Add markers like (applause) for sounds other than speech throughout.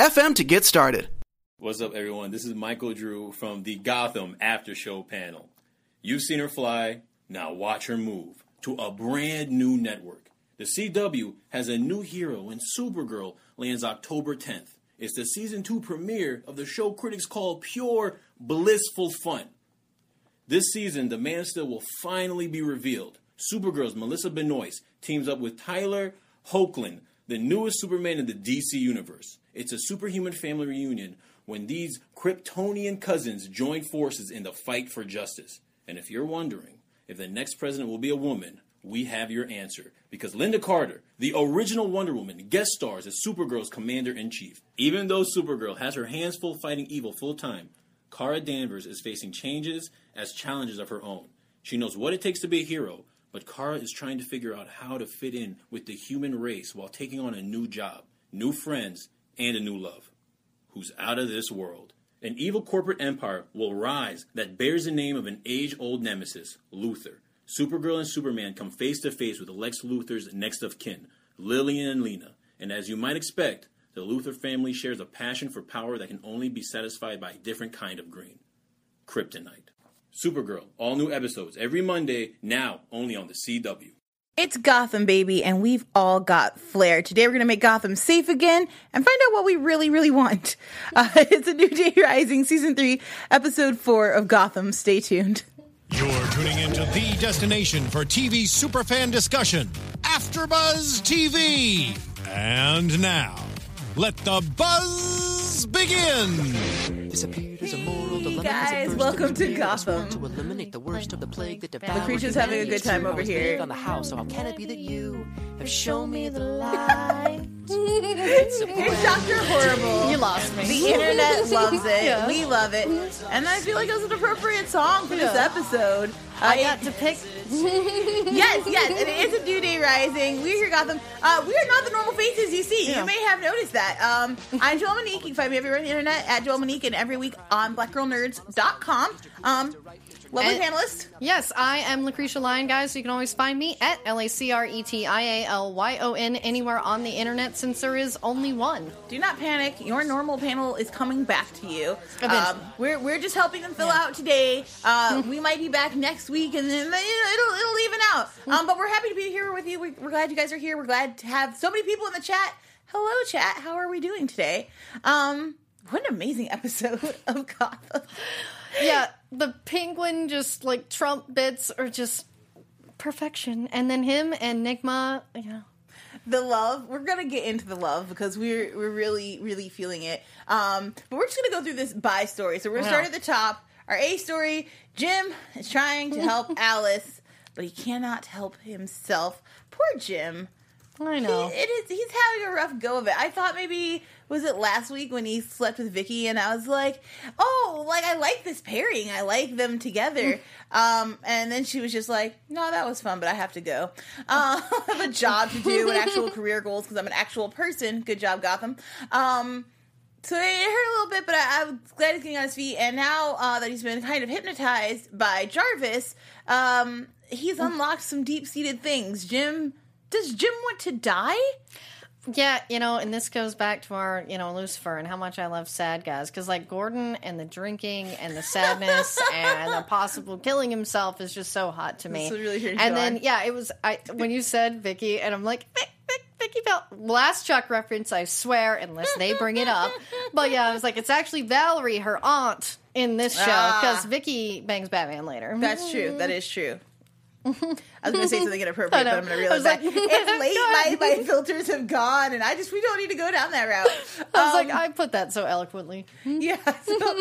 FM to get started. What's up, everyone? This is Michael Drew from the Gotham After Show panel. You've seen her fly, now watch her move to a brand new network. The CW has a new hero when Supergirl lands October 10th. It's the season 2 premiere of the show critics call pure blissful fun. This season, the Man Steel will finally be revealed. Supergirl's Melissa Benoist teams up with Tyler Hoechlin, the newest Superman in the DC universe. It's a superhuman family reunion when these Kryptonian cousins join forces in the fight for justice. And if you're wondering if the next president will be a woman, we have your answer. Because Lynda Carter, the original Wonder Woman, guest stars as Supergirl's commander in chief. Even though Supergirl has her hands full fighting evil full time, Kara Danvers is facing changes as challenges of her own. She knows what it takes to be a hero, but Kara is trying to figure out how to fit in with the human race while taking on a new job, new friends, and a new love, who's out of this world. An evil corporate empire will rise that bears the name of an age old nemesis, Luthor. Supergirl and Superman come face to face with Lex Luthor's next of kin, Lillian and Lena. And as you might expect, the Luthor family shares a passion for power that can only be satisfied by a different kind of green kryptonite. Supergirl, all new episodes every Monday, now only on the CW. It's Gotham, baby, and we've all got flair. Today we're going to make Gotham safe again and find out what we really, really want. (laughs) Uh, it's a New Day Rising, Season 3, Episode 4 of Gotham. Stay tuned. You're tuning into the destination for TV superfan discussion, AfterBuzz TV. And now, let the buzz begin. Disappeared as a moral dilemma. Guys, welcome to Gotham. To eliminate the worst of the plague that devoured Lacretia's having a good time over here. On the house, so how can it be that you have shown me the light? (laughs) Here's Dr. Horrible. (laughs) You lost me. The internet (laughs) loves it. Yeah. We love it. And I feel like it was an appropriate song for this episode. I Uh, got to pick. (laughs) yes, yes, and it is a New Day Rising. We're here, Gotham. Uh, we are not the normal faces you see. Yeah. You may have noticed that. Um, I'm Joelle Monique. You can find me everywhere on the internet at Joelle Monique and every week on blackgirlnerds.com. Um, lovely And- panelist. Yes, I am Lacretia Lyon, guys. So you can always find me at L A C R E T I A L Y O N anywhere on the internet since there is only one. Do not panic. Your normal panel is coming back to you. Um, we're, we're just helping them fill Yeah. out today. Uh, (laughs) we might be back next week, and then it'll it'll even out. Um, but we're happy to be here with you. We're, we're glad you guys are here. We're glad to have so many people in the chat. Hello, chat. How are we doing today? Um, what an amazing (laughs) episode of Gotham. Yeah, the penguin just like Trump bits are just perfection. And then him and Nigma, yeah. the love we're gonna get into the love because we're we're really really feeling it. Um but we're just gonna go through this by story. So we're gonna start at the top. Our a story jim is trying to help (laughs) alice but he cannot help himself. Poor jim. I he, know. it is he's having a rough go of it. I thought maybe was it last week when he slept with vicky? And i was like oh like i like this pairing. I like them together. Um and then she was just like no that was fun but i have to go. Uh, (laughs) i have a job to do and actual (laughs) career goals because i'm an actual person. Good job gotham. Um so it hurt a little bit, but I, I'm glad he's getting on his feet. And now uh, that he's been kind of hypnotized by Jarvis, um, he's unlocked some deep seated things. Jim, does Jim want to die? Yeah, you know, and this goes back to our, you know, Lucifer and how much I love sad guys. Because, like, Gordon and the drinking and the sadness (laughs) and the possible killing himself is just so hot to me. This really and then, yeah, it was, I when you said Vicky, and I'm like, Vic, Vic, Vicky Val. Last Chuck reference, I swear, unless they bring it up. (laughs) But yeah, I was like, it's actually Valerie, her aunt, in this show. Because Ah. Vicky bangs Batman later. That's true. That is true. I was going to say something (laughs) inappropriate, but. I'm going to realize that like, it's (laughs) late. My, my filters have gone, and I just we don't need to go down that route. (laughs) I was Um, like, I put that so eloquently. Yeah. So, so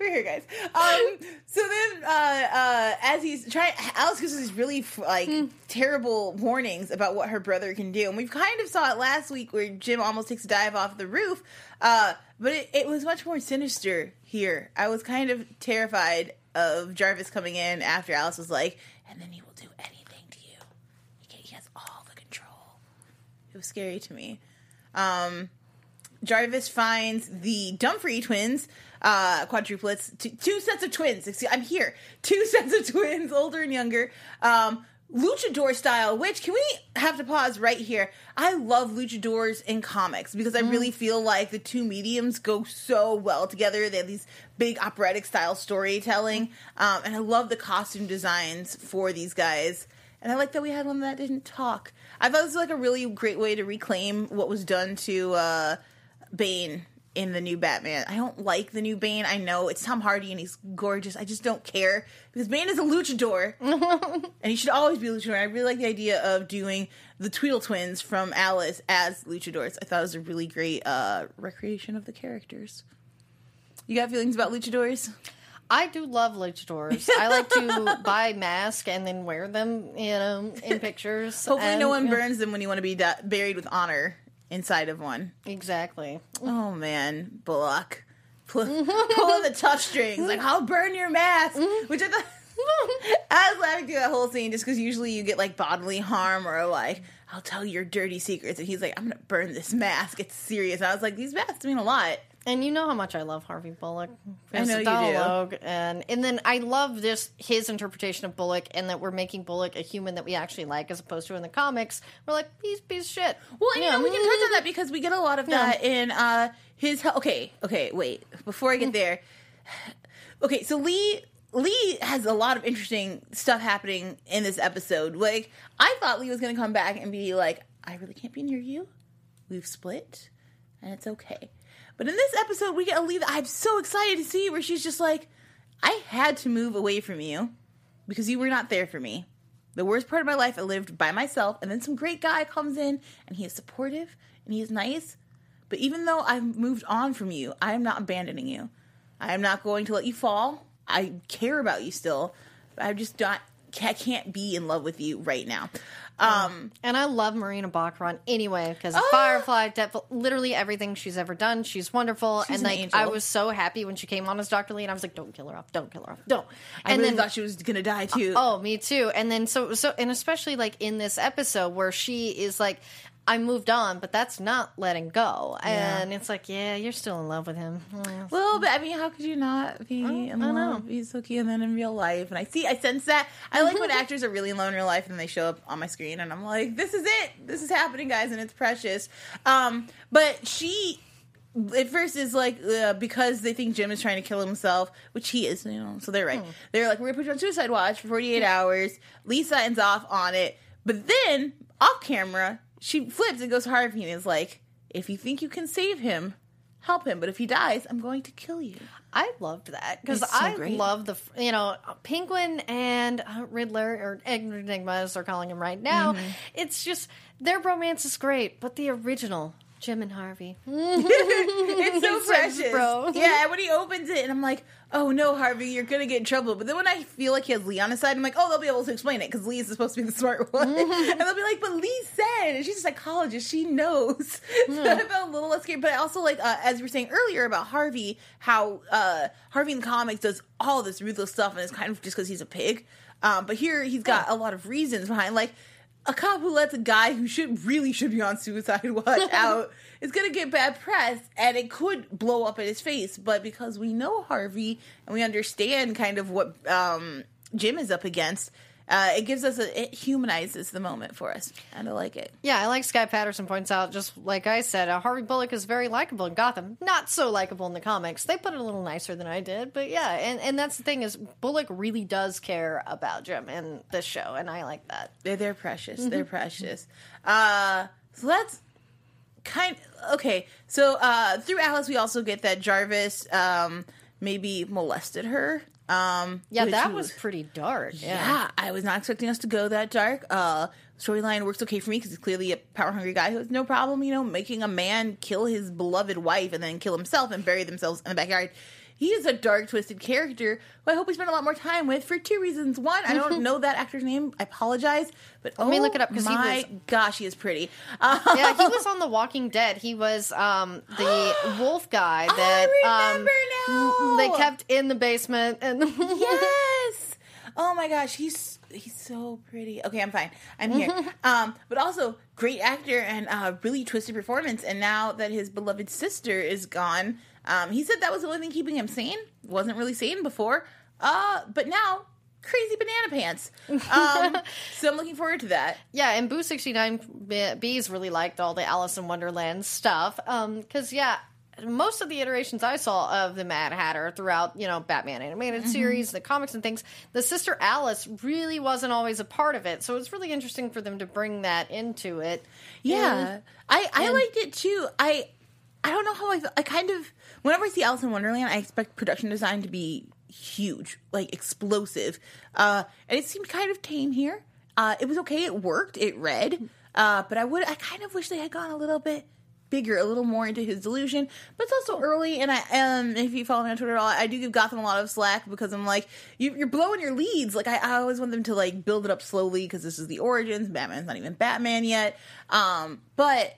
we're here, guys. Um, so then, uh, uh, as he's trying, Alice gives these really like terrible warnings about what her brother can do, and we've kind of saw it last week where Jim almost takes a dive off the roof. Uh, but it, it was much more sinister here. I was kind of terrified of Jarvis coming in after Alice was like, and then he will do anything to you. He, he has all the control. It was scary to me. Um, Jarvis finds the Dumfrey twins, uh, quadruplets, t- two sets of twins. Excuse- I'm here. Two (laughs) sets of twins, older and younger. Um, luchador style, which can we have to pause right here? I love luchadors in comics because I really feel like the two mediums go so well together. They have these big operatic style storytelling. Um, and I love the costume designs for these guys. And I like that we had one that didn't talk. I thought this was like a really great way to reclaim what was done to uh, Bane in the new Batman. I don't like the new Bane. I know it's Tom Hardy and he's gorgeous. I just don't care because Bane is a luchador (laughs) and he should always be a luchador. I really like the idea of doing the Tweedle twins from Alice as luchadors. I thought it was a really great uh, recreation of the characters. You got feelings about luchadors? I do love luchadors. I like to (laughs) buy masks and then wear them, you know, in pictures. Hopefully, And, no one burns them when you want to be da- buried with honor inside of one. Exactly. Oh man, Bullock. Pull, the tough strings, like I'll burn your mask. Which I thought (laughs) I was laughing through that whole scene just because usually you get like bodily harm or like I'll tell your dirty secrets, and he's like I'm gonna burn this mask. It's serious. I was like these masks mean a lot. And you know how much I love Harvey Bullock. I know you do. dialogue, And and then I love this his interpretation of Bullock and that we're making Bullock a human that we actually like as opposed to in the comics. We're like, he's piece of shit. Well, you Yeah. know, we can touch on that because we get a lot of that in uh his. Okay, okay, wait. Before I get there, okay. So Lee Lee has a lot of interesting stuff happening in this episode. Like I thought Lee was going to come back and be like, "I really can't be near you. We've split, and it's okay." But in this episode, we get a Lee that I'm so excited to see where she's just like, "I had to move away from you because you were not there for me." The worst part of my life, I lived by myself, and then some great guy comes in, and he is supportive and he is nice. But even though I've moved on from you, I am not abandoning you. I am not going to let you fall. I care about you still. But I just not. I can't be in love with you right now. Um, And I love Morena Baccarin anyway because of Ah! Firefly, Devil, literally everything she's ever done. She's wonderful, She's and an like. I was so happy when she came on as Doctor Lee, and I was like, "Don't kill her off! Don't kill her off! Don't!" I And really then thought she was gonna die too. Oh, me too. And then so so and especially like in this episode where she is like I moved on, but that's not letting go. And it's like, yeah, you're still in love with him. Mm. Well, but I mean, how could you not be in I know. love? He's so cute, and then in real life, and I see, I sense that. I like when (laughs) actors are really in love in real life, and they show up on my screen, and I'm like, this is it, this is happening, guys, and it's precious. Um, but she. At first, is like uh, because they think Jim is trying to kill himself, which he is, you know. So they're right. They're like, we're gonna put you on suicide watch for 48 hours. Lisa ends off on it, but then off camera, she flips and goes to Harvey and is like, "If you think you can save him, help him. But if he dies, I'm going to kill you. I loved that because so I great. love the you know Penguin and uh, Riddler or Enigma as they're calling him right now. Mm-hmm. It's just their romance is great, but the original Jim and Harvey. (laughs) It's so It's precious, bro. Yeah, when he opens it, and I'm like, "Oh no, Harvey, you're gonna get in trouble." But then when I feel like he has Lee on his side, I'm like, "Oh, they'll be able to explain it because Lee is supposed to be the smart one." (laughs) and they'll be like, "But Lee said," and she's a psychologist; she knows. (laughs) so I felt a little less scared. But I also like, uh, as you were saying earlier about Harvey, how uh, Harvey in the comics does all this ruthless stuff, and it's kind of just because he's a pig. Um, but here he's got a lot of reasons behind, like a cop who lets a guy who should really should be on suicide (laughs) watch (laughs) out is going to get bad press and it could blow up in his face. But because we know harvey and we understand kind of what um, jim is up against uh, it gives us a it humanizes the moment for us and i like it Yeah, I like Sky Patterson points out, just like I said, uh, Harvey Bullock is very likable in Gotham. Not so likable in the comics. They put it a little nicer than I did, but yeah, and, and that's the thing is Bullock really does care about Jim in this show, and I like that. they're, they're precious they're precious uh, so that's kind okay so uh, through alice we also get that jarvis um, maybe molested her um, Yeah, that was pretty dark. Yeah. Yeah. I was not expecting us to go that dark. Uh, storyline works okay for me because he's clearly a power hungry guy who has no problem, you know, making a man kill his beloved wife and then kill himself and bury themselves in the backyard. he is a dark, twisted character who I hope we spend a lot more time with for two reasons. One, I don't (laughs) know that actor's name. I apologize, but Let oh me look it up. because my was- gosh, he is pretty. Uh, yeah, he (laughs) was on The Walking Dead. He was um, the (gasps) wolf guy that remember um, they kept in the basement. And (laughs) yes. Oh my gosh, he's he's so pretty. Okay, I'm fine. I'm here. (laughs) um, but also great actor and uh, really twisted performance. And now that his beloved sister is gone, um, he said that was the only thing keeping him sane. Wasn't really sane before. Uh, but now crazy banana pants. Um, (laughs) so I'm looking forward to that. Yeah, and Boo sixty nine Bees really liked all the Alice in Wonderland stuff. Um, because yeah, most of the iterations I saw of the Mad Hatter throughout, you know, Batman animated series, the comics and things, the sister Alice really wasn't always a part of it. So it's really interesting for them to bring that into it. Yeah, And- I I and- liked it too. I I don't know how I I kind of whenever I see Alice in Wonderland, I expect production design to be huge, like explosive. Uh, and it seemed kind of tame here. Uh, it was okay. It worked. It read. Uh, but I would I kind of wish they had gone a little bit bigger, a little more into his delusion. But it's also early, and I um if you follow me on Twitter at all, I do give Gotham a lot of slack because I'm like you, you're blowing your leads. Like I, I always want them to like build it up slowly because this is the origins. Batman's not even Batman yet. Um, but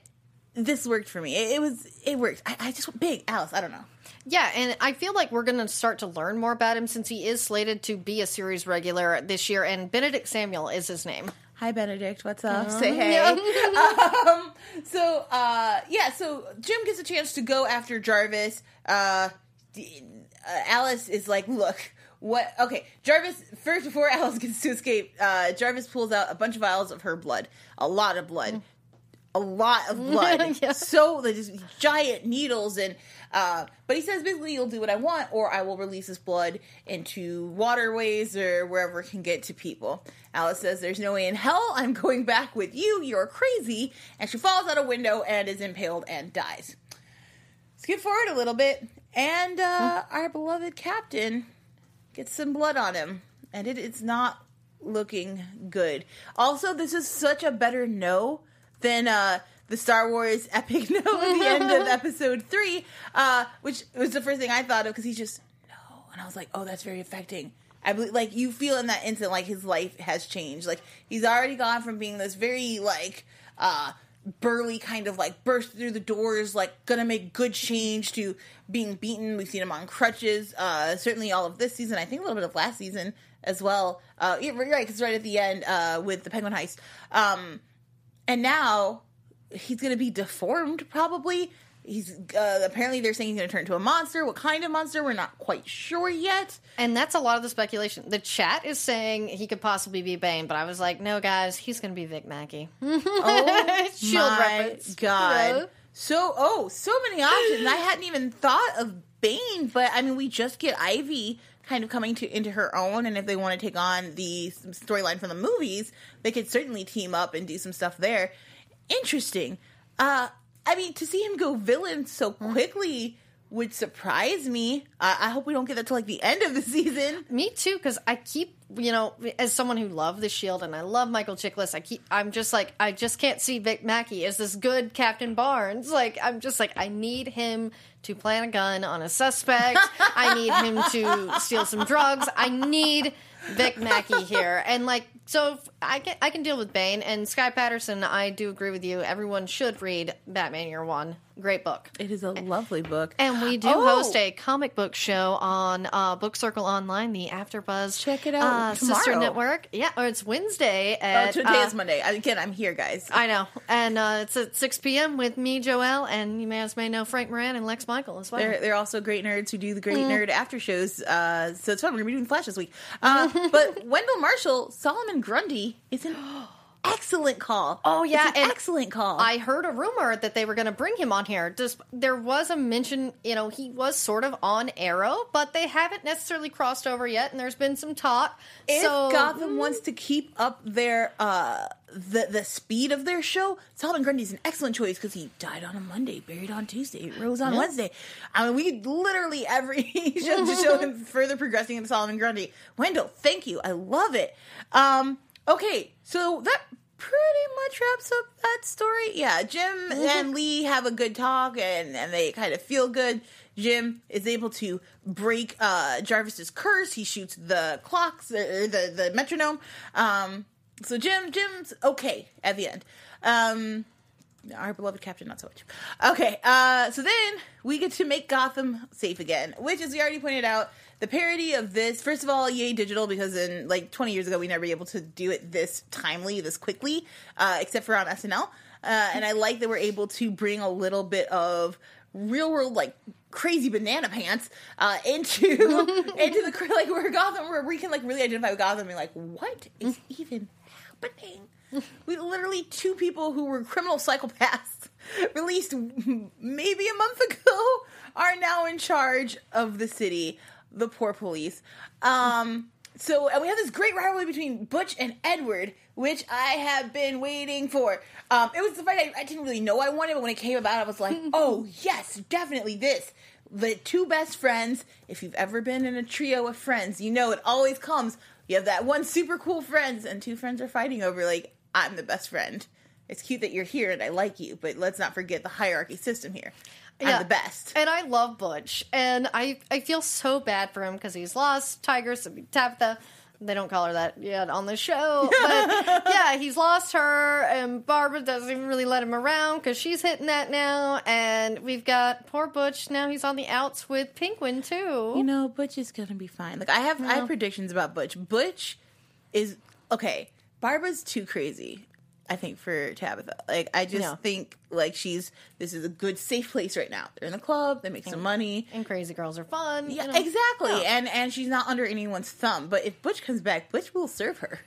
this worked for me. It, it was it worked. I, I just big Alice. I don't know. Yeah, and I feel like we're going to start to learn more about him since he is slated to be a series regular this year, and Benedict Samuel is his name. Hi Benedict, what's up? Say hey. (laughs) (laughs) um, so uh, yeah, so Jim gets a chance to go after Jarvis. Uh, uh, Alice is like, look. What? Okay, Jarvis. First, before (laughs) Alice gets to escape, uh, Jarvis pulls out a bunch of vials of her blood, a lot of blood, a lot of blood. Yeah. So there's these giant needles, and uh, but he says basically, you'll do what I want, or I will release his blood into waterways or wherever it can get to people. Alice says, "There's no way in hell I'm going back with you. You're crazy," and she falls out a window and is impaled and dies. Skip forward a little bit, and uh, our beloved captain gets some blood on him, and it is not looking good. Also, this is such a better no than uh, the Star Wars epic (laughs) no at the end of (laughs) episode three, uh, which was the first thing I thought of because he's just no, and I was like, oh, that's very affecting. I believe, like, you feel in that instant like his life has changed. Like he's already gone from being this very like uh burly kind of like burst through the doors like gonna make good change to being beaten. We've seen him on crutches uh certainly all of this season. I think a little bit of last season as well. Uh you're right because right at the end uh with the penguin heist. Um and now he's gonna be deformed probably he's uh, apparently they're saying he's gonna turn into a monster what kind of monster we're not quite sure yet And that's a lot of the speculation. The chat is saying he could possibly be Bane, but I was like, no, guys, he's going to be Vic Mackey. (laughs) Oh Shield my reference. God. Yeah. So oh, so many options. I hadn't even thought of Bane, but I mean, we just get Ivy kind of coming to into her own, and if they want to take on the storyline from the movies, they could certainly team up and do some stuff there. Interesting. Uh, I mean, to see him go villain so quickly would surprise me. I, I hope we don't get that till like the end of the (laughs) season. Me too, because I keep, you know, as someone who loved the Shield and I love Michael Chiklis, I keep, I'm just like, I just can't see Vic Mackey as this good Captain Barnes. Like, I'm just like, I need him to plant a gun on a suspect. (laughs) I need him to steal some drugs. I need Vic Mackey here, and like, so I can, I can deal with Bane and Sky Patterson. I do agree with you. Everyone should read Batman Year One. Great book. It is a lovely book, And we do Oh. host a comic book show on uh, Book Circle Online, the AfterBuzz. Check it out uh, sister network. Yeah, or it's Wednesday Oh, today uh, is Monday. Again, I'm here, guys. I know, and uh, it's at 6 p.m. with me, Joelle, and you may as may know Frank Moran and Lex Michael as well. They're, they're also great nerds who do the great Mm. nerd after shows. Uh, so it's fun. We're gonna be doing Flash this week. Uh, but (laughs) Wendell Marshall, Solomon Grundy is an (gasps) (gasps) excellent call. Oh, yeah, excellent call. I heard a rumor that they were going to bring him on here. Just there was a mention, you know, he was sort of on Arrow, but they haven't necessarily crossed over yet, and there's been some talk. if so Gotham wants to keep up their uh, the the speed of their show, Solomon Grundy is an excellent choice because he died on a Monday, buried on Tuesday, rose on Wednesday. I mean, we literally every (laughs) show to show (laughs) him further progressing in Solomon Grundy. Wendell, thank you, I love it. Um, okay, so that pretty much wraps up that story. Yeah, Jim and Lee have a good talk and, and they kind of feel good. Jim is able to break uh, Jarvis's curse. He shoots the clocks or the the metronome. Um, so Jim Jim's okay at the end. Um, our beloved captain, not so much. Okay, uh, so then we get to make Gotham safe again, which, as we already pointed out, the parody of this. First of all, yay digital because in like 20 years ago we never be able to do it this timely, this quickly, uh, except for on SNL. Uh, and I like that we're able to bring a little bit of real world like crazy banana pants uh, into (laughs) into the like where Gotham where we can like really identify with Gotham and be like what is even happening. (laughs) We literally two people who were criminal psychopaths (laughs) released maybe a month (laughs) ago are now in charge of the city, the poor police. Um so and we have this great rivalry between Butch and Edward, which I have been waiting for. Um, it was the fight I, I didn't really know I wanted, but when it came about, I was like, "Oh yes, definitely this." The two best friends. If you've ever been in a trio of friends, you know it always comes. You have that one super cool friends, and two friends are fighting over like, "I'm the best friend." It's cute that you're here and I like you, but let's not forget the hierarchy system here. I'm Yeah. the best. And I love Butch, and I I feel so bad for him because he's lost Tigress, Tabitha. They don't call her that yet on the show, (laughs) but yeah, he's lost her, and Barbara doesn't even really let him around because she's hitting that now. And we've got poor Butch now; he's on the outs with Penguin too. You know, Butch is gonna be fine. Like I have, I have predictions about Butch. Butch is okay. Barbara's too crazy. I think for Tabitha. Like I just Yeah. think like she's this is a good safe place right now. They're in the club. They make some money. and crazy girls are fun. Yeah, you know? exactly. Yeah. And and she's not under anyone's thumb. But if Butch comes back, Butch will serve her.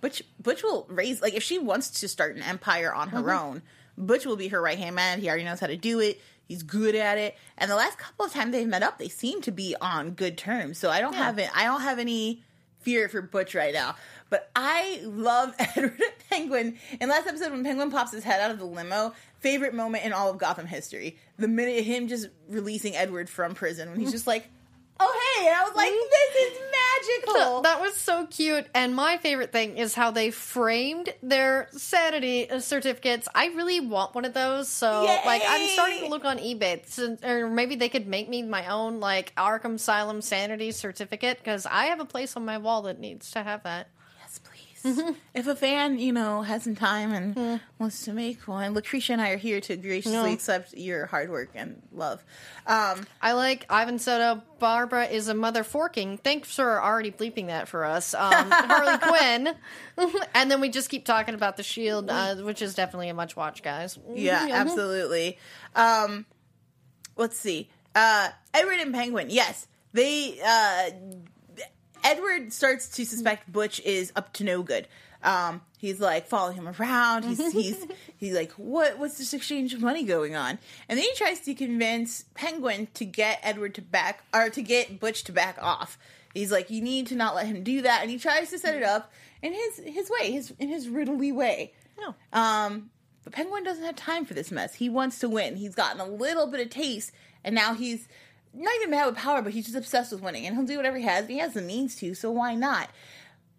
Butch Butch will raise like if she wants to start an empire on her mm-hmm. own, Butch will be her right hand man. He already knows how to do it. He's good at it. And the last couple of times they've met up, they seem to be on good terms. So I don't have it. I don't have any fear for Butch right now. But I love (laughs) Edward Penguin. In last episode, when Penguin pops his head out of the limo, favorite moment in all of Gotham history. The minute him just releasing Edward from prison when he's (laughs) just like, "Oh hey," and I was like, mm-hmm. "This is magical." That was so cute. And my favorite thing is how they framed their sanity uh, certificates. I really want one of those. So, like, I'm starting to look on eBay. So- or maybe they could make me my own, like, Arkham Asylum sanity certificate because I have a place on my wall that needs to have that. Yes, please. If a fan, you know, has some time and Hmm. wants to make one, Lacretia and I are here to graciously No. accept your hard work and love. Um, I like Ivan Soto. Barbara is a mother forking. Thanks for already bleeping that for us. Um, (laughs) Harley Quinn. (laughs) and then we just keep talking about the Shield, uh, which is definitely a much watch, guys. Yeah, absolutely. Um, let's see. Uh, Edward and Penguin. Yes, they. Uh, Edward starts to suspect Butch is up to no good. Um, he's like following him around. He's (laughs) he's he's like, what? What's this exchange of money going on? And then he tries to convince Penguin to get Edward to back or to get Butch to back off. He's like, you need to not let him do that, and he tries to set it up in his his way, his in his riddly way. No. Um, but Penguin doesn't have time for this mess. He wants to win. He's gotten a little bit of taste, and now he's not even mad with power, but he's just obsessed with winning. And he'll do whatever he has. He has the means to, so why not?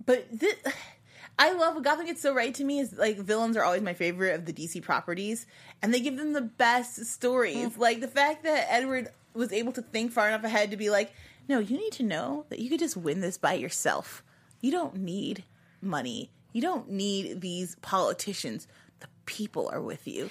But this, (sighs) I love what Gotham gets so right to me is like villains are always my favorite of the DC properties, and they give them the best stories. Mm-hmm. Like the fact that Edward was able to think far enough ahead to be like, no, you need to know that you could just win this by yourself. You don't need money. You don't need these politicians. The people are with you.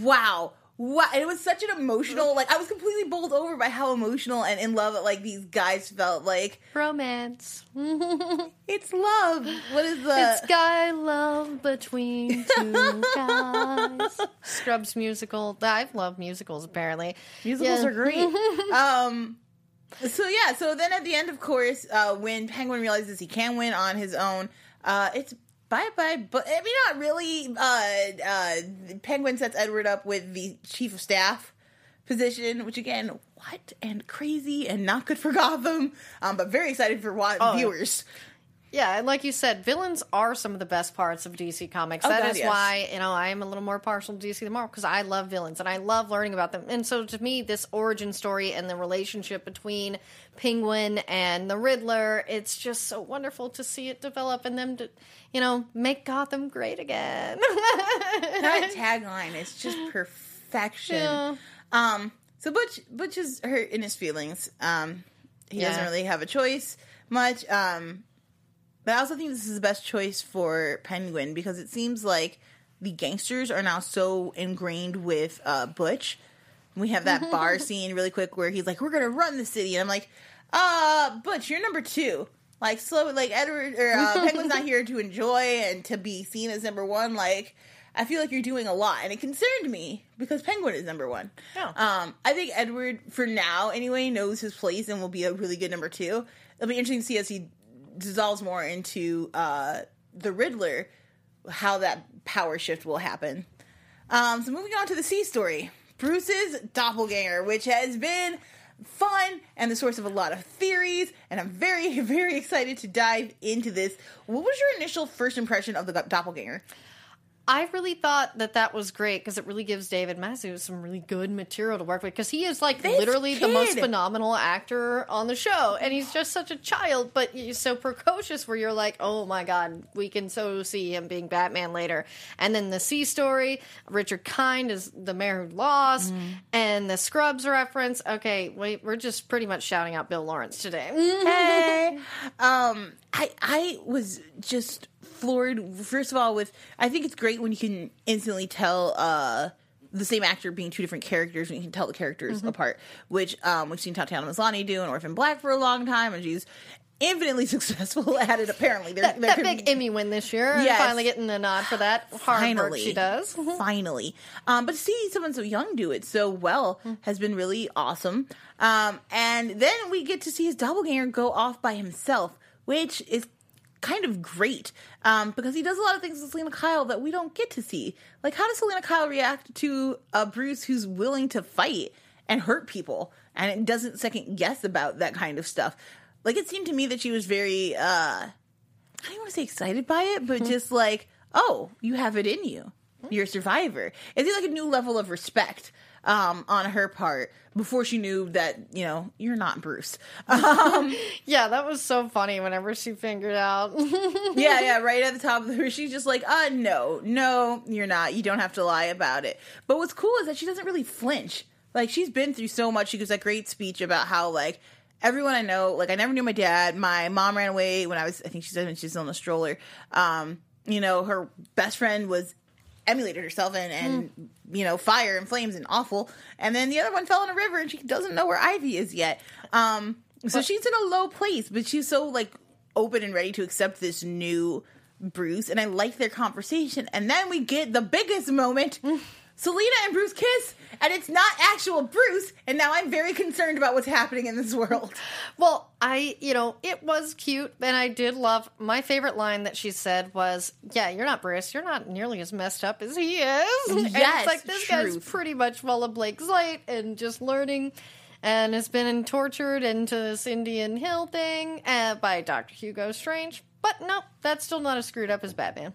Wow. Wow. And it was such an emotional, like, I was completely bowled over by how emotional and in love, like, these guys felt. Like, Romance. (laughs) it's love. What is the. It's guy love between two (laughs) guys. Scrubs musical. I love musicals, apparently. Musicals Yeah. are great. (laughs) um, so yeah, so then at the end, of course, uh, when Penguin realizes he can win on his own, uh, it's bye bye. But I mean, not really. Uh, uh, Penguin sets Edward up with the chief of staff position, which again, what and crazy and not good for Gotham. Um, but very excited for wa- Oh, viewers. Yeah, and like you said, villains are some of the best parts of DC Comics. Oh, That God, is yes. why you know I am a little more partial to DC than Marvel because I love villains and I love learning about them. And so to me, this origin story and the relationship between Penguin and the Riddler, it's just so wonderful to see it develop and them to, you know, make Gotham great again. (laughs) that tagline is just perfection. Yeah. Um, so Butch Butch is hurt in his feelings. Um, he doesn't really have a choice much. Um, but I also think this is the best choice for Penguin because it seems like the gangsters are now so ingrained with uh, Butch. We have that (laughs) bar scene really quick where he's like, "We're gonna run the city," and I'm like, "Uh, Butch, you're number two. Like, slow. Like Edward or uh, (laughs) Penguin's not here to enjoy and to be seen as number one. Like, I feel like you're doing a lot, and it concerned me because Penguin is number one. Yeah. Um, I think Edward, for now anyway, knows his place and will be a really good number two. It'll be interesting to see as he dissolves more into uh, the Riddler, how that power shift will happen. Um, so moving on to the C story, Bruce's doppelganger, which has been fun and the source of a lot of theories, and I'm very, (laughs) very excited to dive into this. What was your initial first impression of the doppelganger? I really thought that that was great because it really gives David Mazouz some really good material to work with because he is like This literally the most phenomenal actor on the show and he's just such a child but he's so precocious where you're like oh my god we can so see him being Batman later and then the C story Richard Kind is the mayor who lost Mm-hmm. and the Scrubs reference okay wait we're just pretty much shouting out Bill Lawrence today hey. (laughs) Um, I I was just floored. First of all, with I think it's great when you can instantly tell uh the same actor being two different characters and you can tell the characters apart. Which um we've seen Tatiana Maslany do in Orphan Black for a long time, and she's infinitely (laughs) successful at it. Apparently, there, that, that big Emmy win this year Yes. finally getting a nod for that hard work she does Finally. Um, but to see someone so young do it so well has been really awesome. Um, and then we get to see his doppelganger go off by himself, which is kind of great um, because he does a lot of things with Selina Kyle that we don't get to see. Like, how does Selina Kyle react to a Bruce who's willing to fight and hurt people and it doesn't second guess about that kind of stuff? Like, it seemed to me that she was very, uh, I don't want to say excited by it, but just like, oh, you have it in you. You're a survivor. It's like a new level of respect um, on her part before she knew that, you know, you're not Bruce. (laughs) Um, Yeah, that was so funny whenever she figured out. (laughs) yeah, yeah, right at the top of her, she's just like, uh, no, no, you're not. You don't have to lie about it. But what's cool is that she doesn't really flinch. Like, she's been through so much. She gives that great speech about how, like, everyone I know, like, I never knew my dad. My mom ran away when I was, I think she said when she was still in a stroller. Um, you know, her best friend was emulated herself and, and you know, fire and flames and awful. And then the other one fell in a river and she doesn't know where Ivy is yet. Um, so she's in a low place, but she's so, like, open and ready to accept this new Bruce, and I like their conversation. And then we get the biggest moment. Selina and Bruce kiss, and it's not actual Bruce, and now I'm very concerned about what's happening in this world. well, I, you know, it was cute, and I did love. My favorite line that she said was, "Yeah, you're not Bruce. You're not nearly as messed up as he is." and Yes, it's like this guy's pretty much full of Blake Slate and just learning. And has been tortured into this Indian Hill thing uh, by Dr. Hugo Strange. But no, that's still not as screwed up as Batman.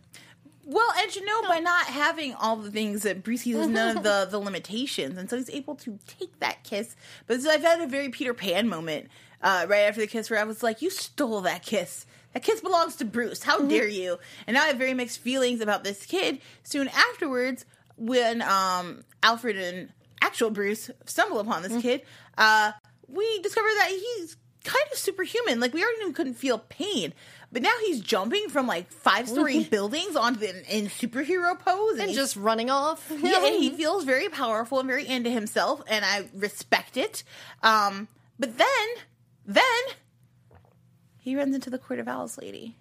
Well, and you know, by not having all the things that Bruce has none of the (laughs) the limitations, and so he's able to take that kiss. But so I've had a very Peter Pan moment uh, right after the kiss, where I was like, "You stole that kiss. That kiss belongs to Bruce. How dare you?" And now I have very mixed feelings about this kid. Soon afterwards, when um, Alfred and actual Bruce stumble upon this kid, uh, we discover that he's kind of superhuman. Like we already knew he couldn't feel pain, but now he's jumping from like five story buildings onto the in superhero pose, And he's- just running off. (laughs) yeah, and he feels very powerful and very into himself, and I respect it. Um, but then, then he runs into the Court of Owls lady,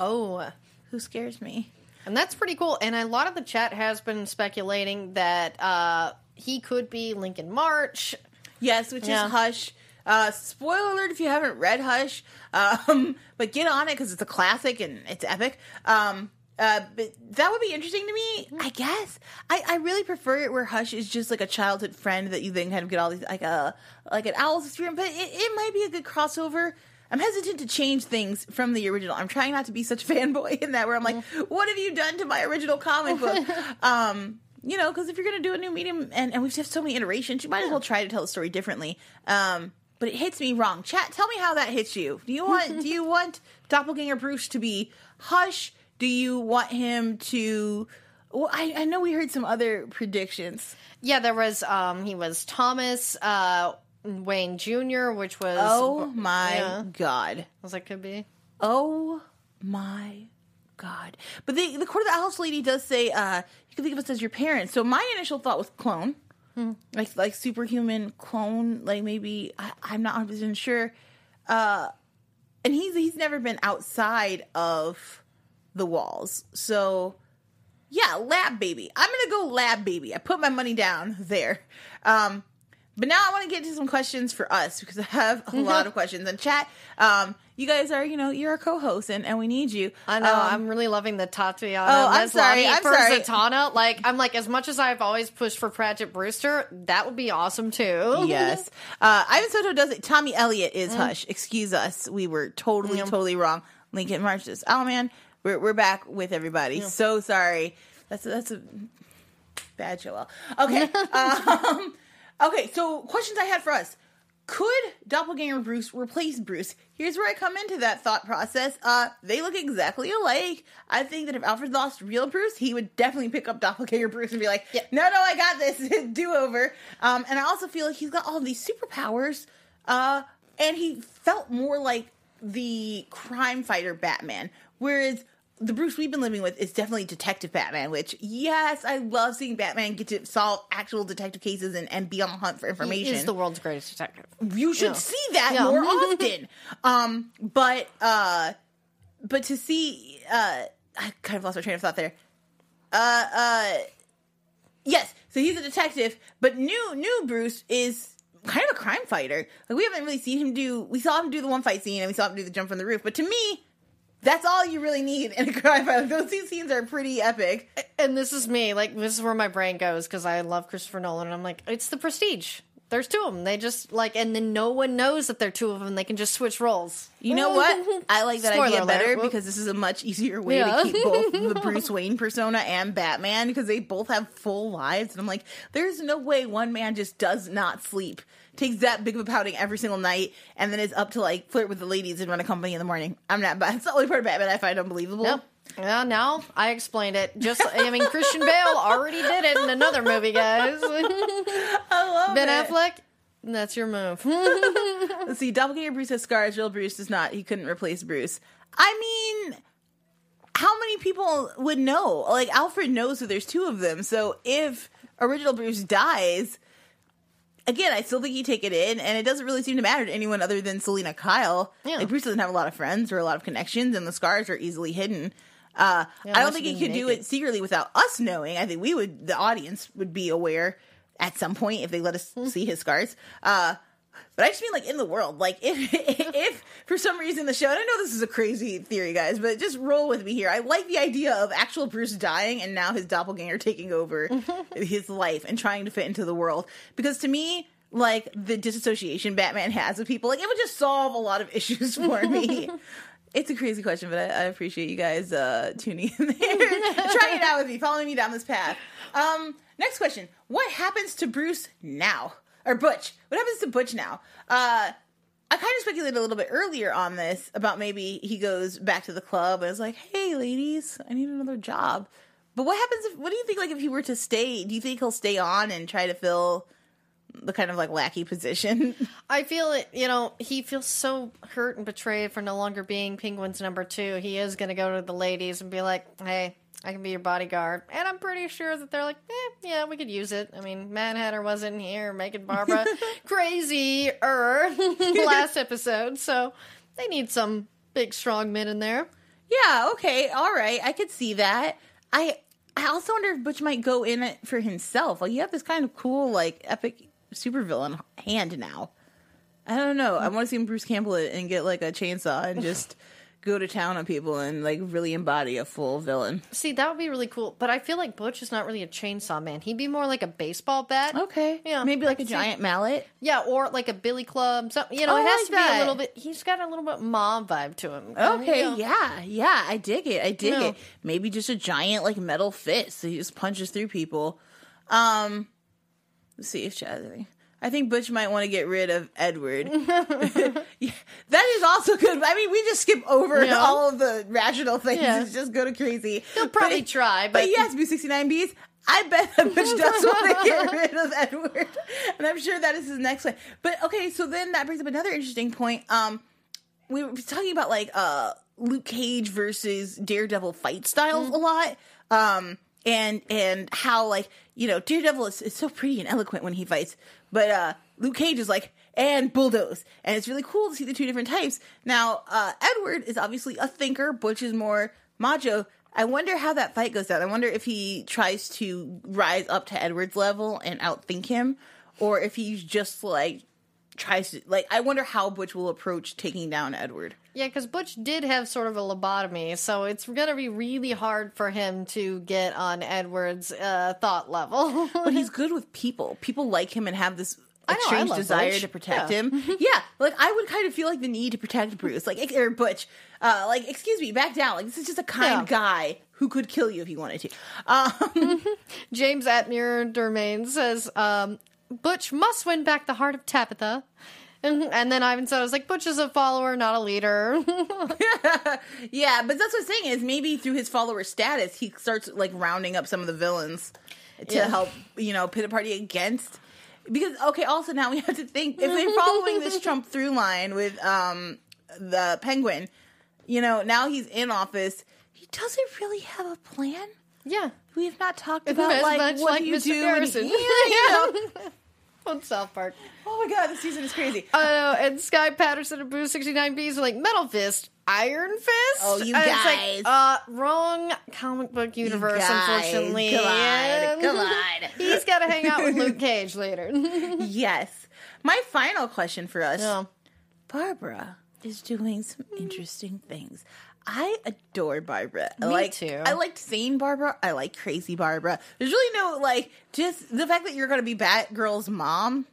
oh. who scares me. And that's pretty cool. And a lot of the chat has been speculating that uh, he could be Lincoln March. Yes, which Yeah. is Hush. Uh, spoiler alert if you haven't read Hush, um, (laughs) but get on it because it's a classic and it's epic. Um, uh, but that would be interesting to me, I guess. I, I really prefer it where Hush is just like a childhood friend that you then kind of get all these like a like an owl's experience. But it, it might be a good crossover. I'm hesitant to change things from the original. I'm trying not to be such a (laughs) fanboy in that where I'm like, what have you done to my original comic book? (laughs) um, you know, because if you're gonna do a new medium and, and we've just so many iterations, you might as well try to tell the story differently. Um, but it hits me wrong. Chat, tell me how that hits you. Do you want do you (laughs) want Doppelganger Bruce to be hush? Do you want him to? Well, I, I know we heard some other predictions. Yeah, there was um he was Thomas uh Wayne Jr., which was Oh my Yeah. god. as it could be. Oh my god. But the the court of the house lady does say uh you can think of us as your parents. So my initial thought was clone. Like like superhuman clone, like maybe I, I'm not 100 percent sure. Uh and he's he's never been outside of the walls. So yeah, lab baby. I'm gonna go lab baby. I put my money down there. Um, but now I want to get to some questions for us because I have a lot of questions. in chat, um, you guys are, you know, you're a co-host and, and we need you. I know. Um, I'm really loving the Tatiana. Oh, I'm sorry, I'm for sorry. Zatanna. Like, I'm like, as much as I've always pushed for Pratchett Brewster, that would be awesome too. yes. Uh, Ivan Soto does it. Tommy Elliott is Hush. Excuse us. We were totally, totally wrong. Lincoln Marches. Oh man, we're we're back with everybody. So sorry. That's a, that's a bad show. Okay. (laughs) um, okay. So questions I had for us. Could Doppelganger Bruce replace Bruce? Here's where I come into that thought process. Uh, they look exactly alike. I think that if Alfred lost real Bruce, he would definitely pick up Doppelganger Bruce and be like, "No, no, I got this. (laughs) Do over." Um, and I also feel like he's got all these superpowers. Uh, and he felt more like the crime fighter Batman, whereas the Bruce we've been living with is definitely Detective Batman. Which, yes, I love seeing Batman get to solve actual detective cases and, and be on the hunt for information. He is the world's greatest detective. you should Yeah. see that Yeah. more (laughs) often. Um, but uh, but to see, uh, I kind of lost my train of thought there. Uh, uh, yes. So he's a detective, but new new Bruce is kind of a crime fighter. Like we haven't really seen him do. We saw him do the one fight scene, and we saw him do the jump from the roof. But to me. That's all you really need in a crime film. (laughs) Those two scenes are pretty epic. And this is me. Like, this is where my brain goes because I love Christopher Nolan. And I'm like, it's the prestige. There's two of them. They just, like, and then no one knows that they're two of them. They can just switch roles. You know what? (laughs) I like that Spoiler idea better because this is a much easier way Yeah. to keep both (laughs) the Bruce Wayne persona and Batman because they both have full lives. And I'm like, there's no way one man just does not sleep, takes that big of a pouting every single night, and then is up to like flirt with the ladies and run a company in the morning. I'm not. That's (laughs) the only part of Batman I find unbelievable. Nope. Yeah, now I explained it. Just, I mean, Christian Bale already did it in another movie, guys. (laughs) I love ben it. Affleck, that's your move. (laughs) Let's see, Doppelganger Bruce has scars. Real Bruce does not. He couldn't replace Bruce. I mean, how many people would know? Like Alfred knows that there's two of them. So if original Bruce dies, again, I still think you take it in, and it doesn't really seem to matter to anyone other than Selina Kyle. Yeah. Like Bruce doesn't have a lot of friends or a lot of connections, and the scars are easily hidden. Uh, Yeah, I don't think he could do it secretly without us knowing. I think we would, the audience would be aware at some point if they let us Hmm. see his scars. Uh, but I just mean like in the world, like if (laughs) if for some reason the show, and I know this is a crazy theory, guys, but just roll with me here. I like the idea of actual Bruce dying and now his doppelganger taking over (laughs) his life and trying to fit into the world. Because to me, like the disassociation Batman has with people, like it would just solve a lot of issues for me. (laughs) It's a crazy question, but I, I appreciate you guys uh, tuning in there, trying it out with me, following me down this path. Um, next question: What happens to Bruce now, or Butch? What happens to Butch now? Uh, I kind of speculated a little bit earlier on this about maybe he goes back to the club and is like, "Hey, ladies, I need another job." But what happens if? What do you think? Like, if he were to stay, do you think he'll stay on and try to fill the kind of like lackey position? (laughs) I feel it, you know, he feels so hurt and betrayed for no longer being Penguin's number two. He is going to go to the ladies and be like, hey, I can be your bodyguard. And I'm pretty sure that they're like, eh, yeah, we could use it. I mean, Mad Hatter wasn't here making Barbara (laughs) crazy er (laughs) last episode. So they need some big, strong men in there. Yeah, okay, all right. I could see that. I I also wonder if Butch might go in it for himself. Like you have this kind of cool, like epic supervillain hand now. I don't know. I want to see him Bruce Campbell it and get like a chainsaw and just go to town on people and like really embody a full villain. See, that would be really cool. But I feel like Butch is not really a chainsaw man. He'd be more like a baseball bat. Okay, Yeah, maybe like a see. giant mallet. Yeah, or like a billy club. Something you know, Oh, it has like to be a little bit. He's got a little bit mob vibe to him. Okay, You know? yeah, yeah, I dig it. I dig it. Maybe just a giant like metal fist that he just punches through people. Um, let's see if she has any. I think Butch might want to get rid of Edward. (laughs) (laughs) Yeah, that is also good. I mean, we just skip over Yeah. all of the rational things. Yeah. and just go to crazy. He'll probably But- try, but but has to be 69 Bs. I bet that Butch (laughs) does want to get rid of Edward. And I'm sure that is his next one. But okay, so then that brings up another interesting point. Um, we were talking about like uh Luke Cage versus Daredevil fight styles a lot. Um and and how like, you know, Daredevil is, is so pretty and eloquent when he fights, but uh Luke Cage is like and bulldoze. And it's really cool to see the two different types. Now, uh Edward is obviously a thinker, Butch is more macho. I wonder how that fight goes down. I wonder if he tries to rise up to Edward's level and outthink him, or if he's just like tries to like. I wonder how Butch will approach taking down Edward. Yeah, because Butch did have sort of a lobotomy, so it's going to be really hard for him to get on Edward's uh, thought level. (laughs) But he's good with people. People like him and have this. Strange desire Butch. to protect Yeah. him. (laughs) Yeah, like I would kind of feel like the need to protect Bruce, like or Butch. Uh, like, excuse me, back down. Like, this is just a kind Yeah. guy who could kill you if he wanted to. Um, (laughs) James Atmir Dermain says, um, Butch must win back the heart of Tabitha. (laughs) And then Ivan said, I was like, Butch is a follower, not a leader. (laughs) (laughs) Yeah, but that's what I'm saying is maybe through his follower status, he starts like rounding up some of the villains to Yeah. help, you know, pit a party against. Because okay, also now we have to think if they're following this Trump through line with um the Penguin, you know, now he's in office. He doesn't really have a plan. Yeah. We have not talked about as like much what like do you Mr. do. Garrison. (laughs) yeah, you know. On South Park. oh my god, the season is crazy. Oh, know, and Sky Patterson and Bruce 69Bs are like, Metal Fist, Iron Fist? Oh, you guys. like, uh, wrong comic book universe, unfortunately. come on, come on. (laughs) He's got to hang out with Luke (laughs) Cage later. yes. My final question for us. Yeah. Barbara is doing some interesting things. I adore Barbara. I Me like, too. I liked seeing Barbara. I like crazy Barbara. There's really no like just the fact that you're gonna be Batgirl's mom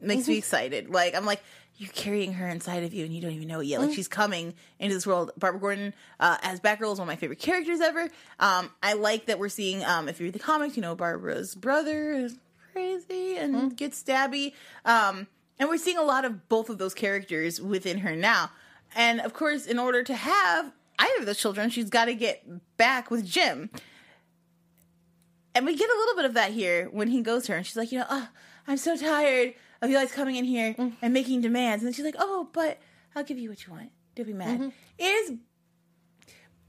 makes Mm-hmm. me excited. Like I'm like you're carrying her inside of you and you don't even know it yet. Like Mm. she's coming into this world. Barbara Gordon uh, as Batgirl is one of my favorite characters ever. Um, I like that we're seeing. Um, if you read the comics, you know Barbara's brother is crazy and Mm. gets stabby. Um, and we're seeing a lot of both of those characters within her now. And of course, in order to have either of those children, she's got to get back with Jim. And we get a little bit of that here when he goes to her and she's like, you know, oh, I'm so tired of you guys coming in here mm-hmm. and making demands. And then she's like, oh, but I'll give you what you want. Don't be mad. It is.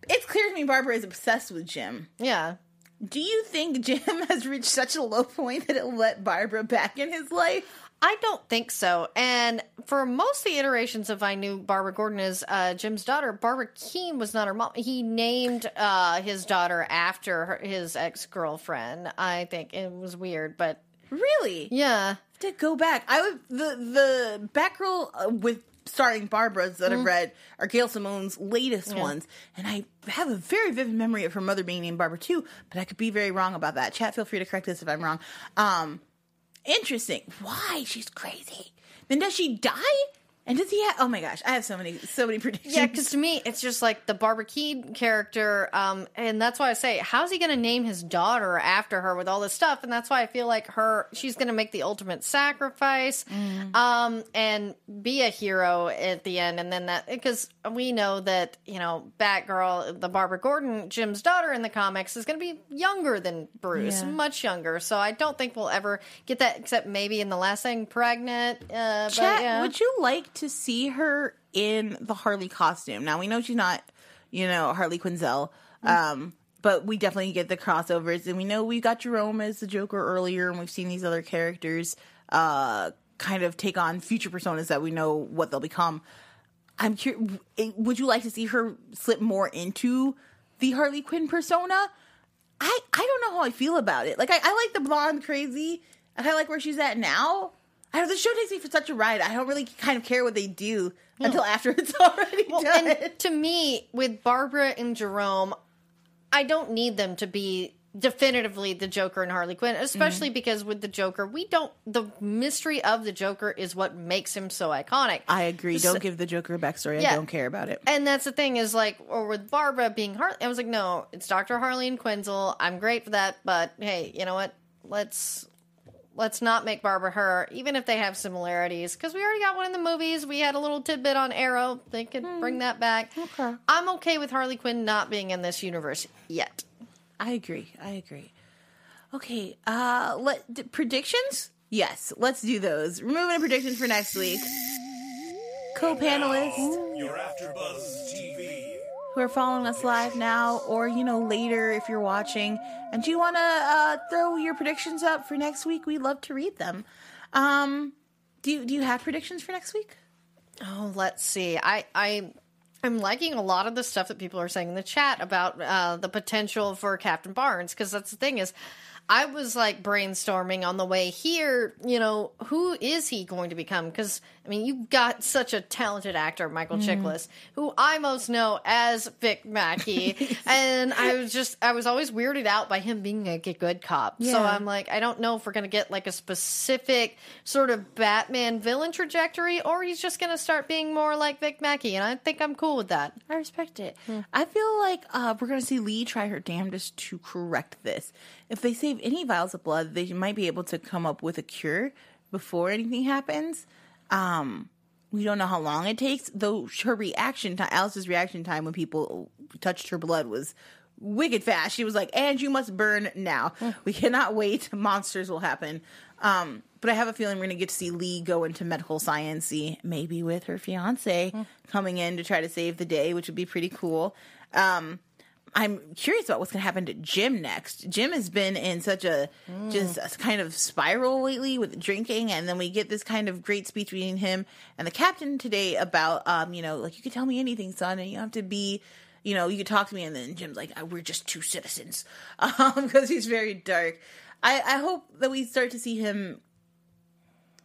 It's clear to me Barbara is obsessed with Jim. yeah. Do you think Jim (laughs) has reached such a low point that it'll let Barbara back in his life? I don't think so. And for most of the iterations of I knew Barbara Gordon as uh, Jim's daughter, Barbara Kean was not her mom. He named uh, his daughter after her, his ex girlfriend. I think it was weird, but Really? yeah. To go back, I would the the Batgirl uh, with starring Barbara's that I've read are Gail Simone's latest ones, and I have a very vivid memory of her mother being named Barbara too. But I could be very wrong about that. Chat, feel free to correct this if I'm wrong. Um, interesting. Why she's crazy? Then does she die? And does he have? Oh my gosh, I have so many so many (laughs) predictions. Yeah, because to me, it's just like the Barbara Kean character, um, and that's why I say, how's he going to name his daughter after her with all this stuff? And that's why I feel like her, she's going to make the ultimate sacrifice, um, and be a hero at the end, and then that because we know that you know Batgirl, the Barbara Gordon, Jim's daughter in the comics, is going to be younger than Bruce, Yeah. much younger. So I don't think we'll ever get that, except maybe in the last thing, pregnant. Uh, Chat, but, yeah. would you like to see her in the Harley costume? Now we know she's not, you know, Harley Quinzel. Um, but we definitely get the crossovers, and we know we got Jerome as the Joker earlier, and we've seen these other characters uh, kind of take on future personas that we know what they'll become. I'm curious. Would you like to see her slip more into the Harley Quinn persona? I I don't know how I feel about it. Like I, I like the blonde crazy. I like where she's at now. I know the show takes me for such a ride. I don't really kind of care what they do until after it's (laughs) already Well, done. and to me, with Barbara and Jerome, I don't need them to be definitively the Joker and Harley Quinn, especially mm-hmm. because with the Joker, we don't. The mystery of the Joker is what makes him so iconic. I agree. So- Don't give the Joker a backstory. Yeah. I don't care about it. And that's the thing is like, or with Barbara being Harley, I was like, no, it's Doctor Harley and Quinzel. I'm great for that, but hey, you know what? Let's let's not make Barbara her, even if they have similarities, because we already got one in the movies. We had a little tidbit on Arrow. They could bring that back. Okay. I'm okay with Harley Quinn not being in this universe yet. I agree. I agree. Okay. Uh, let d- predictions. Yes, let's do those. Removing a prediction for next week. Co-panelists Your AfterBuzz TV. Who are following us live now, or you know later if you're watching, and do you want to uh, throw your predictions up for next week? We'd love to read them. Um, do you do you have predictions for next week? Oh, let's see. I I I'm liking a lot of the stuff that people are saying in the chat about uh, the potential for Captain Barnes because that's the thing is. I was like brainstorming on the way here, you know, who is he going to become? Because, I mean, you've got such a talented actor, Michael Chiklis, who I most know as Vic Mackey. (laughs) and I was just, I was always weirded out by him being like a good cop. So I'm like, I don't know if we're going to get like a specific sort of Batman villain trajectory or he's just going to start being more like Vic Mackey. And I think I'm cool with that. I respect it. I feel like uh, we're going to see Lee try her damnedest to correct this. If they save any vials of blood, they might be able to come up with a cure before anything happens. Um, we don't know how long it takes, though. Her reaction time, Alice's reaction time when people touched her blood was wicked fast. She was like, "And you must burn now. We cannot wait. (laughs) Monsters will happen." Um, but I have a feeling we're going to get to see Lee go into medical sciency, maybe with her fiance coming in to try to save the day, which would be pretty cool. Um, I'm curious about what's going to happen to Jim next. Jim has been in such a just a kind of spiral lately with drinking, and then we get this kind of great speech between him and the captain today about, um, you know, like you could tell me anything, son, and you have to be, you know, you could talk to me, and then Jim's like, "Uh, we're just two citizens, (laughs) um, because he's very dark. I, I hope that we start to see him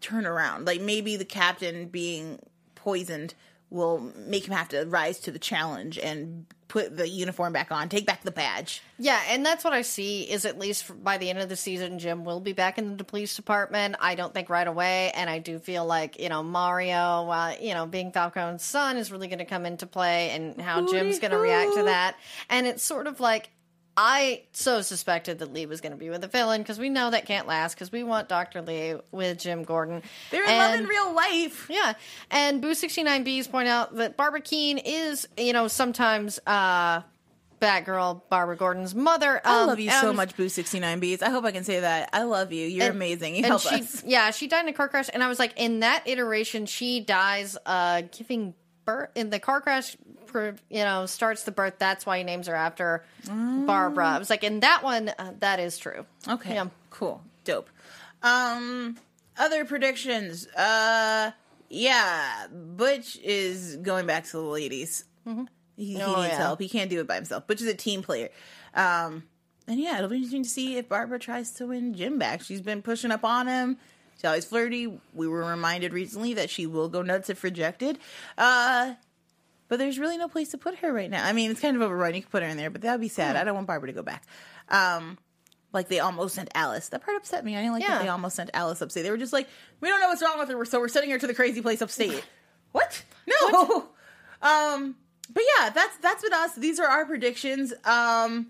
turn around. Like maybe the captain being poisoned will make him have to rise to the challenge and put the uniform back on, take back the badge. Yeah, and that's what I see is at least by the end of the season, Jim will be back in the police department. I don't think right away, and I do feel like you know Mario, uh, you know, being Falcone's son is really going to come into play, and how Jim's going to react to that. And it's sort of like I so suspected that Lee was going to be with a villain because we know that can't last because we want Doctor Lee with Jim Gordon. They're in love in real life. yeah, and Boo sixty nine B's point out that Barbara Kean is, you know, sometimes uh, Batgirl Barbara Gordon's mother. I Um, love you so much, Boo sixty nine B's. I hope I can say that. I love you. You're and- amazing. You and help she, us. (laughs) Yeah, she died in a car crash, and I was like, in that iteration, she dies uh, giving birth. In the car crash, you know, starts the birth. That's why he names her after Barbara. I was like, in that one, uh, that is true. Okay. Yeah. Cool. Dope. Um other predictions. Uh yeah, Butch is going back to the ladies. He, he Oh, needs yeah. help. He can't do it by himself. Butch is a team player. Um and yeah, it'll be interesting to see if Barbara tries to win Jim back. She's been pushing up on him. She's always flirty. We were reminded recently that she will go nuts if rejected. Uh but there's really no place to put her right now. I mean, it's kind of overrun. You could put her in there, but that would be sad. I don't want Barbara to go back. Um, like they almost sent Alice. That part upset me. I didn't like Yeah. that they almost sent Alice upstate. They were just like, we don't know what's wrong with her, so we're sending her to the crazy place upstate. (laughs) what? No. (laughs) Um, but yeah, that's that's been us. These are our predictions. Um,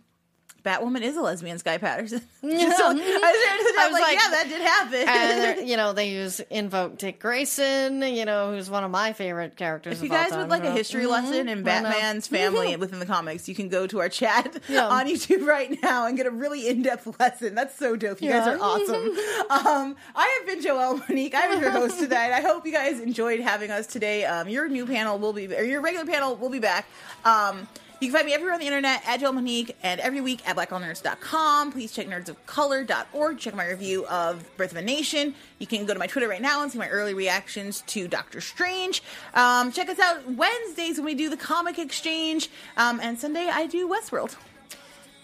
Batwoman is a lesbian, Sky Patterson. Just (laughs) (laughs) so- I was, I was like, like- yeah, that did happen. and (laughs) you know they use invoke Dick Grayson, you know who's one of my favorite characters. If you guys would like a history lesson in. Batman's family within the comics, you can go to our chat Yeah. on YouTube right now and get a really in-depth lesson. That's so dope. You guys are awesome. um, I have been Joelle Monique. I'm your host tonight. I hope you guys enjoyed having us today. Um, your new panel will be, or your regular panel will be back. Um, you can find me everywhere on the internet at Joelle Monique and every week at blackgirlnerds.com. Please check nerdsofcolor.org. Check my review of Birth of a Nation. You can go to my Twitter right now and see my early reactions to Doctor Strange. Um, check us out Wednesdays when we do the comic exchange. Um, and Sunday I do Westworld.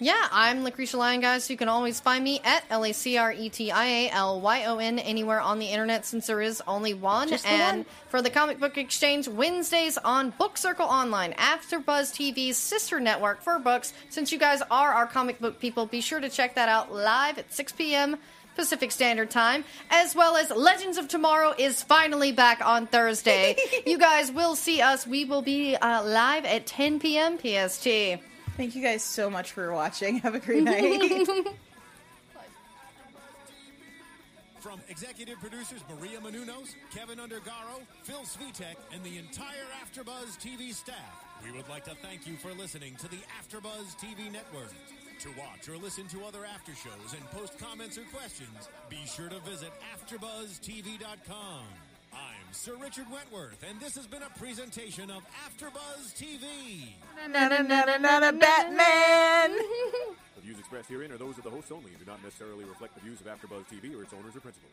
Yeah, I'm Lacretia Lyon, guys. You can always find me at L A C R E T I A L Y O N anywhere on the internet since there is only one. Just the and one. for the Comic Book Exchange, Wednesdays on Book Circle Online, AfterBuzz TV's sister network for books. Since you guys are our comic book people, be sure to check that out live at 6 p.m. Pacific Standard Time, as well as Legends of Tomorrow is finally back on Thursday. (laughs) you guys will see us. We will be uh, live at 10 p.m. PST. Thank you guys so much for watching. (laughs) Have a great night. (laughs) From executive producers Maria Menounos, Kevin Undergaro, Phil Svitek, and the entire AfterBuzz TV staff, we would like to thank you for listening to the AfterBuzz TV network. To watch or listen to other after shows and post comments or questions, be sure to visit AfterBuzzTV.com. I'm Sir Richard Wentworth, and this has been a presentation of AfterBuzz TV. Batman. The views expressed herein are those of the hosts only and do not necessarily reflect the views of AfterBuzz TV or its owners or principals.